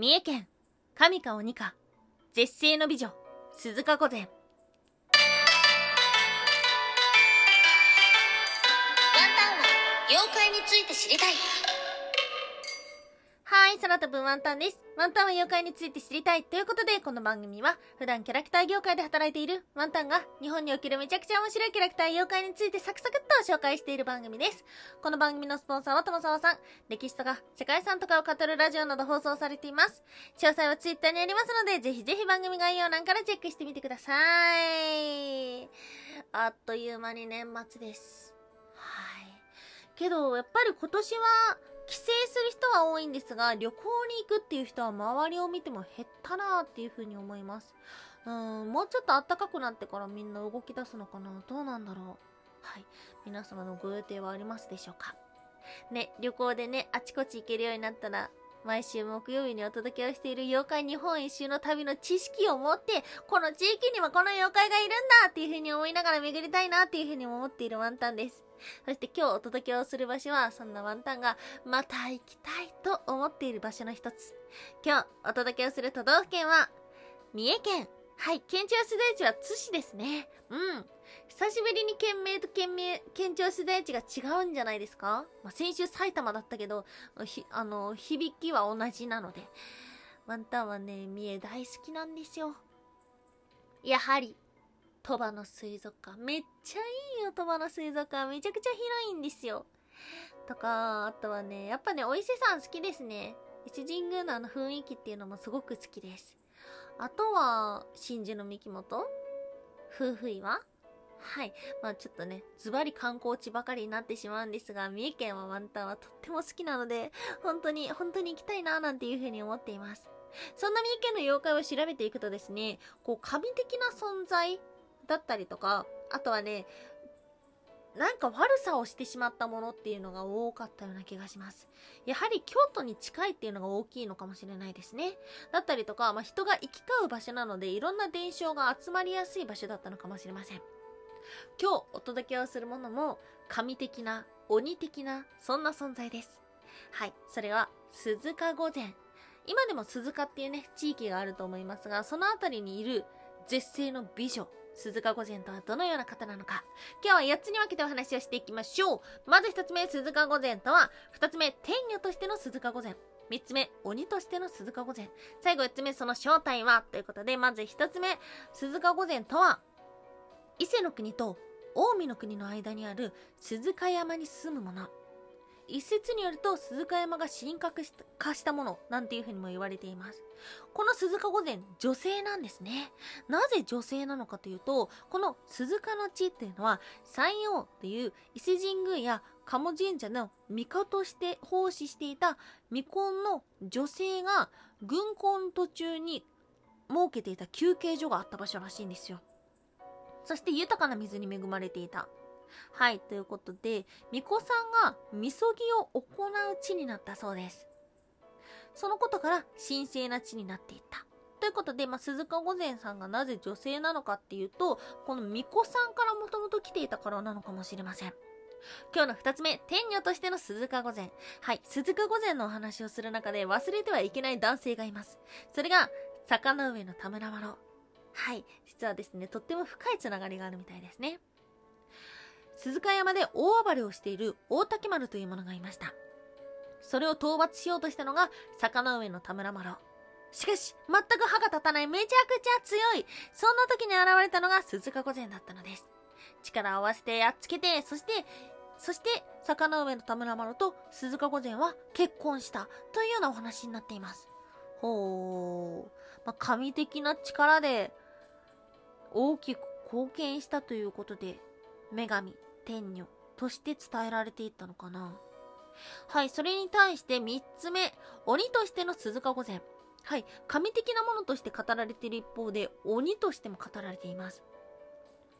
三重県、神か鬼か、絶世の美女、鈴鹿御前。ワンタンは妖怪について知りたい。はい、空飛ぶワンタンです。ワンタンは妖怪について知りたい。ということで、この番組は、普段キャラクター業界で働いているワンタンが、日本におけるめちゃくちゃ面白いキャラクター妖怪についてサクサクっと紹介している番組です。この番組のスポンサーは友沢さん。歴史とか世界遺産とかを語るラジオなど放送されています。詳細はツイッターにありますので、ぜひぜひ番組概要欄からチェックしてみてください。あっという間に年末です。はい。けど、やっぱり今年は、帰省する人は多いんですが、旅行に行くっていう人は周りを見ても減ったなっていうふうに思います。うん、もうちょっと暖かくなってからみんな動き出すのかなどうなんだろうはい。皆様のご予定はありますでしょうかね、旅行でね、あちこち行けるようになったら、毎週木曜日にお届けをしている妖怪日本一周の旅の知識を持って、この地域にはこの妖怪がいるんだっていうふうに思いながら巡りたいなっていうふうに思っているワンタンです。そして今日お届けをする場所は、そんなワンタンがまた行きたいと思っている場所の一つ。今日お届けをする都道府県は、三重県。はい、県庁所在地は津市ですね。うん。久しぶりに県名と県名、県庁所在地が違うんじゃないですか？まあ、先週埼玉だったけど、あの、響きは同じなので。ワンタンはね、三重大好きなんですよ。やはり、鳥羽の水族館。めっちゃいいよ、鳥羽の水族館。めちゃくちゃ広いんですよ。とか、あとはね、やっぱね、お伊勢さん好きですね。伊勢神宮のあの雰囲気っていうのもすごく好きです。あとは、真珠の三木本夫婦岩？はい。まあちょっとね、ズバリ観光地ばかりになってしまうんですが、三重県はワンタンはとっても好きなので、本当に、本当に行きたいななんていうふうに思っています。そんな三重県の妖怪を調べていくとですね、こう、神的な存在だったりとか、あとはね、なんか悪さをしてしまったものっていうのが多かったような気がします。やはり京都に近いっていうのが大きいのかもしれないですね。だったりとか、まあ、人が行き交う場所なので、いろんな伝承が集まりやすい場所だったのかもしれません。今日お届けをするものも、神的な、鬼的な、そんな存在です。はい、それは、鈴鹿御前。今でも鈴鹿っていうね、地域があると思いますが、そのあたりにいる絶世の美女、鈴鹿御前とはどのような方なのか。今日は8つに分けてお話をしていきましょう。まず1つ目、鈴鹿御前とは、2つ目、天女としての鈴鹿御前。3つ目、鬼としての鈴鹿御前。最後4つ目、その正体は？ということで、まず1つ目、鈴鹿御前とは、伊勢の国と近江の国の間にある鈴鹿山に住む者。一説によると鈴鹿山が神格化したものなんていうふうにも言われています。この鈴鹿御前、女性なんですね。なぜ女性なのかというと、この鈴鹿の地っていうのは、山陽っていう伊勢神宮や鴨神社の巫女として奉仕していた未婚の女性が軍港の途中に設けていた休憩所があった場所らしいんですよ。そして豊かな水に恵まれていた。はい、ということで、巫女さんがみそぎを行う地になったそうです。そのことから神聖な地になっていった。ということで、まあ、鈴鹿御前さんがなぜ女性なのかっていうと、この巫女さんからもともと来ていたからなのかもしれません。今日の二つ目、天女としての鈴鹿御前。はい、鈴鹿御前のお話をする中で忘れてはいけない男性がいます。それが、坂の上の田村麻呂。はい、実はですね、とっても深いつながりがあるみたいですね。鈴鹿山で大暴れをしている大竹丸というものがいました。それを討伐しようとしたのが坂上の田村麻呂。しかし、全く歯が立たないめちゃくちゃ強い。そんな時に現れたのが鈴鹿御前だったのです。力を合わせてやっつけて、そして、そして、坂上の田村麻呂と鈴鹿御前は結婚したというようなお話になっています。ほう。まあ、神的な力で大きく貢献したということで、女神、天女として伝えられていったのかな。はい、それに対して3つ目、鬼としての鈴鹿御前。はい、神的なものとして語られている一方で、鬼としても語られています。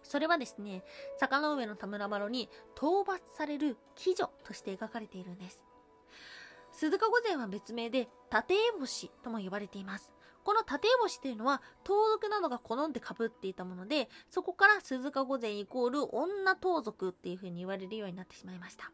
それはですね、坂の上の田村麻呂に討伐される鬼女として描かれているんです。鈴鹿御前は別名で、立烏帽子とも呼ばれています。この立烏帽子というのは、盗賊などが好んでかぶっていたもので、そこから鈴鹿御前イコール女盗賊っていう風に言われるようになってしまいました。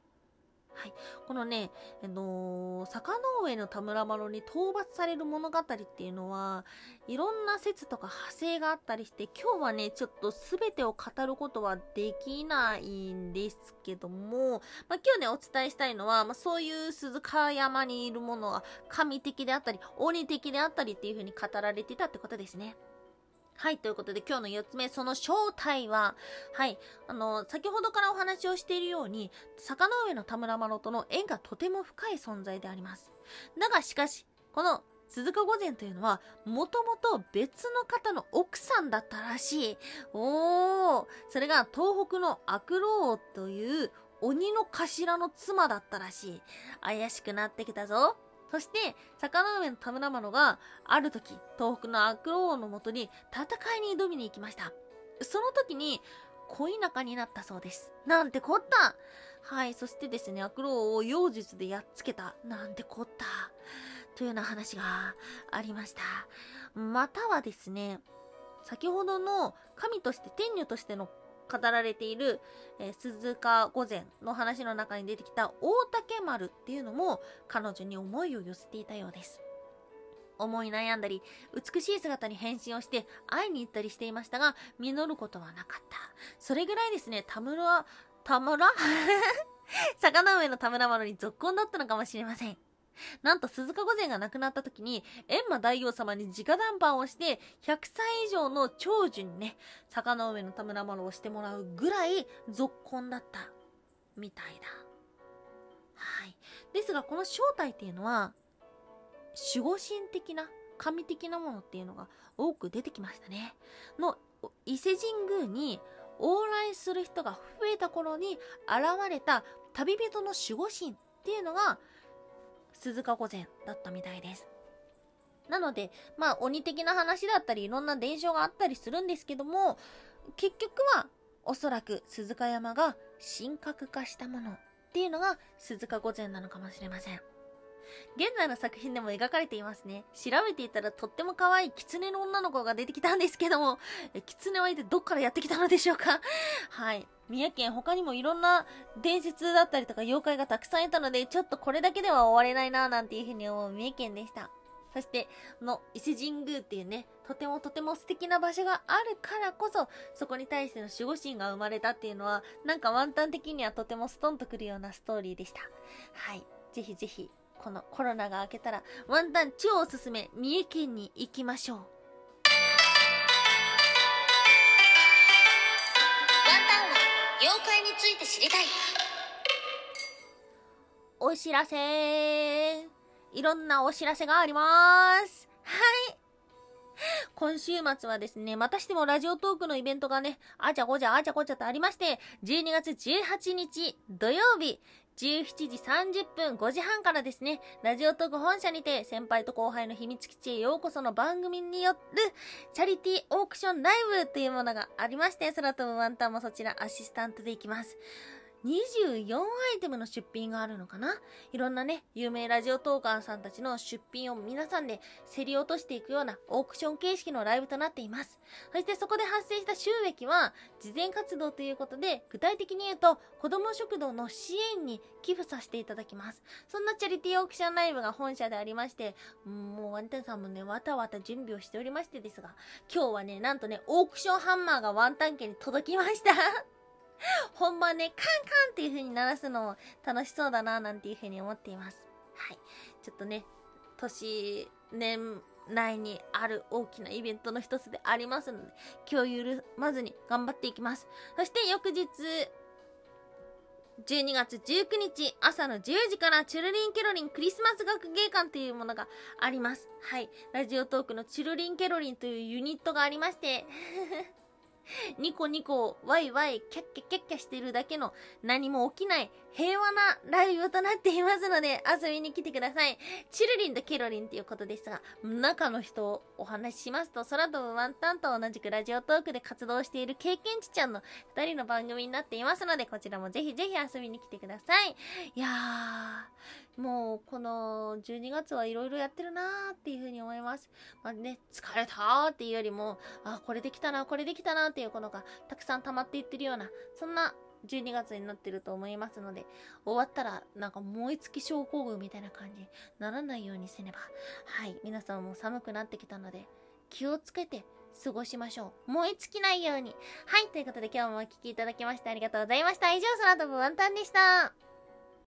はい。このね、あのー坂の上の田村麻呂に討伐される物語っていうのは、いろんな説とか派生があったりして、今日はね、ちょっと全てを語ることはできないんですけども、まあ、今日ね、お伝えしたいのは、まあ、そういう鈴鹿山にいるものが神的であったり、鬼的であったりっていう風に語られてたってことですね。はい、ということで今日の4つ目、その正体は、はい、あの、先ほどからお話をしているように、坂の上の田村麻呂との縁がとても深い存在であります。だがしかし、この鈴鹿御前というのは、もともと別の方の奥さんだったらしい。おー、それが東北の悪老王という鬼の頭の妻だったらしい。怪しくなってきたぞ。そして、坂の上の田村麻呂が、ある時、東北の悪老王のもとに戦いに挑みに行きました。その時に、恋仲になったそうです。なんてこったはい、そしてですね、悪老を妖術でやっつけた。なんてこったというような話がありました。またはですね、先ほどの神として、天女としての語られている、えー鈴鹿御前の話の中に出てきた大竹丸っていうのも彼女に思いを寄せていたようです。思い悩んだり、美しい姿に変身をして会いに行ったりしていましたが、実ることはなかった。それぐらいですね、田村、田村 坂の上の田村丸に続婚だったのかもしれません。なんと鈴鹿御前が亡くなった時に、閻魔大王様に直談判をして、100歳以上の長寿にね、坂の上の田村麻呂をしてもらうぐらい続婚だった、みたいだ。はい。ですが、この正体っていうのは、守護神的な、神的なものっていうのが多く出てきましたね。の、伊勢神宮に往来する人が増えた頃に現れた旅人の守護神っていうのが、鈴鹿御前だったみたいです。なので、まあ、鬼的な話だったり、いろんな伝承があったりするんですけども、結局は、おそらく鈴鹿山が神格化したものっていうのが鈴鹿御前なのかもしれません。現在の作品でも描かれていますね。調べていたらとっても可愛い狐の女の子が出てきたんですけども、え狐は一体どっからやってきたのでしょうか？はい。三重県他にもいろんな伝説だったりとか妖怪がたくさんいたので、ちょっとこれだけでは終われないななんていうふうに思う三重県でした。そして、この伊勢神宮っていうね、とてもとても素敵な場所があるからこそ、そこに対しての守護神が生まれたっていうのは、なんかワンタン的にはとてもストンとくるようなストーリーでした。はい。ぜひぜひ、このコロナが明けたら、ワンタン超おすすめ、三重県に行きましょう。ワンタンは妖怪について知りたいお知らせいろんなお知らせがあります。はい。今週末はですね、またしてもラジオトークのイベントがね、あちゃこちゃあちゃこちゃとありまして、12月18日土曜日、17時30分5時半からですね、ラジオトーク本社にて先輩と後輩の秘密基地へようこその番組によるチャリティーオークションライブというものがありまして、空飛ぶワンタンもそちらアシスタントで行きます。24アイテムの出品があるのかな？いろんなね、有名ラジオトーカーさんたちの出品を皆さんで競り落としていくようなオークション形式のライブとなっています。そしてそこで発生した収益は、慈善活動ということで、具体的に言うと、子供食堂の支援に寄付させていただきます。そんなチャリティーオークションライブが本社でありまして、もうワンタンさんもね、わたわた準備をしておりましてですが、今日はね、なんとね、オークションハンマーがワンタン家に届きました。本番ね、カンカンっていう風に鳴らすのも楽しそうだな、なんていう風に思っています。はい。ちょっとね、年、年内にある大きなイベントの一つでありますので、今日緩まずに頑張っていきます。そして翌日、12月19日朝の10時からチュルリンケロリンクリスマス学芸館というものがあります。はい。ラジオトークのチュルリンケロリンというユニットがありまして、ニコニコ、ワイワイ、キャッキャキャッキャしてるだけの何も起きない平和なライブとなっていますので遊びに来てください。チルリンとケロリンということですが、中の人をお話ししますと、空飛ぶワンタンと同じくラジオトークで活動している経験値ちゃんの二人の番組になっていますので、こちらもぜひぜひ遊びに来てください。いやー、もうこの12月はいろいろやってるなーっていうふうに思います。まあね、疲れたーっていうよりも、あ、これできたな、これできたなっていうことがたくさん溜まっていってるような、そんな12月になってると思いますので、終わったらなんか燃え尽き症候群みたいな感じにならないようにせねば。はい、皆さんも寒くなってきたので、気をつけて過ごしましょう。燃え尽きないように。はい、ということで今日もお聴きいただきましてありがとうございました。以上、空飛ぶワンタンでした。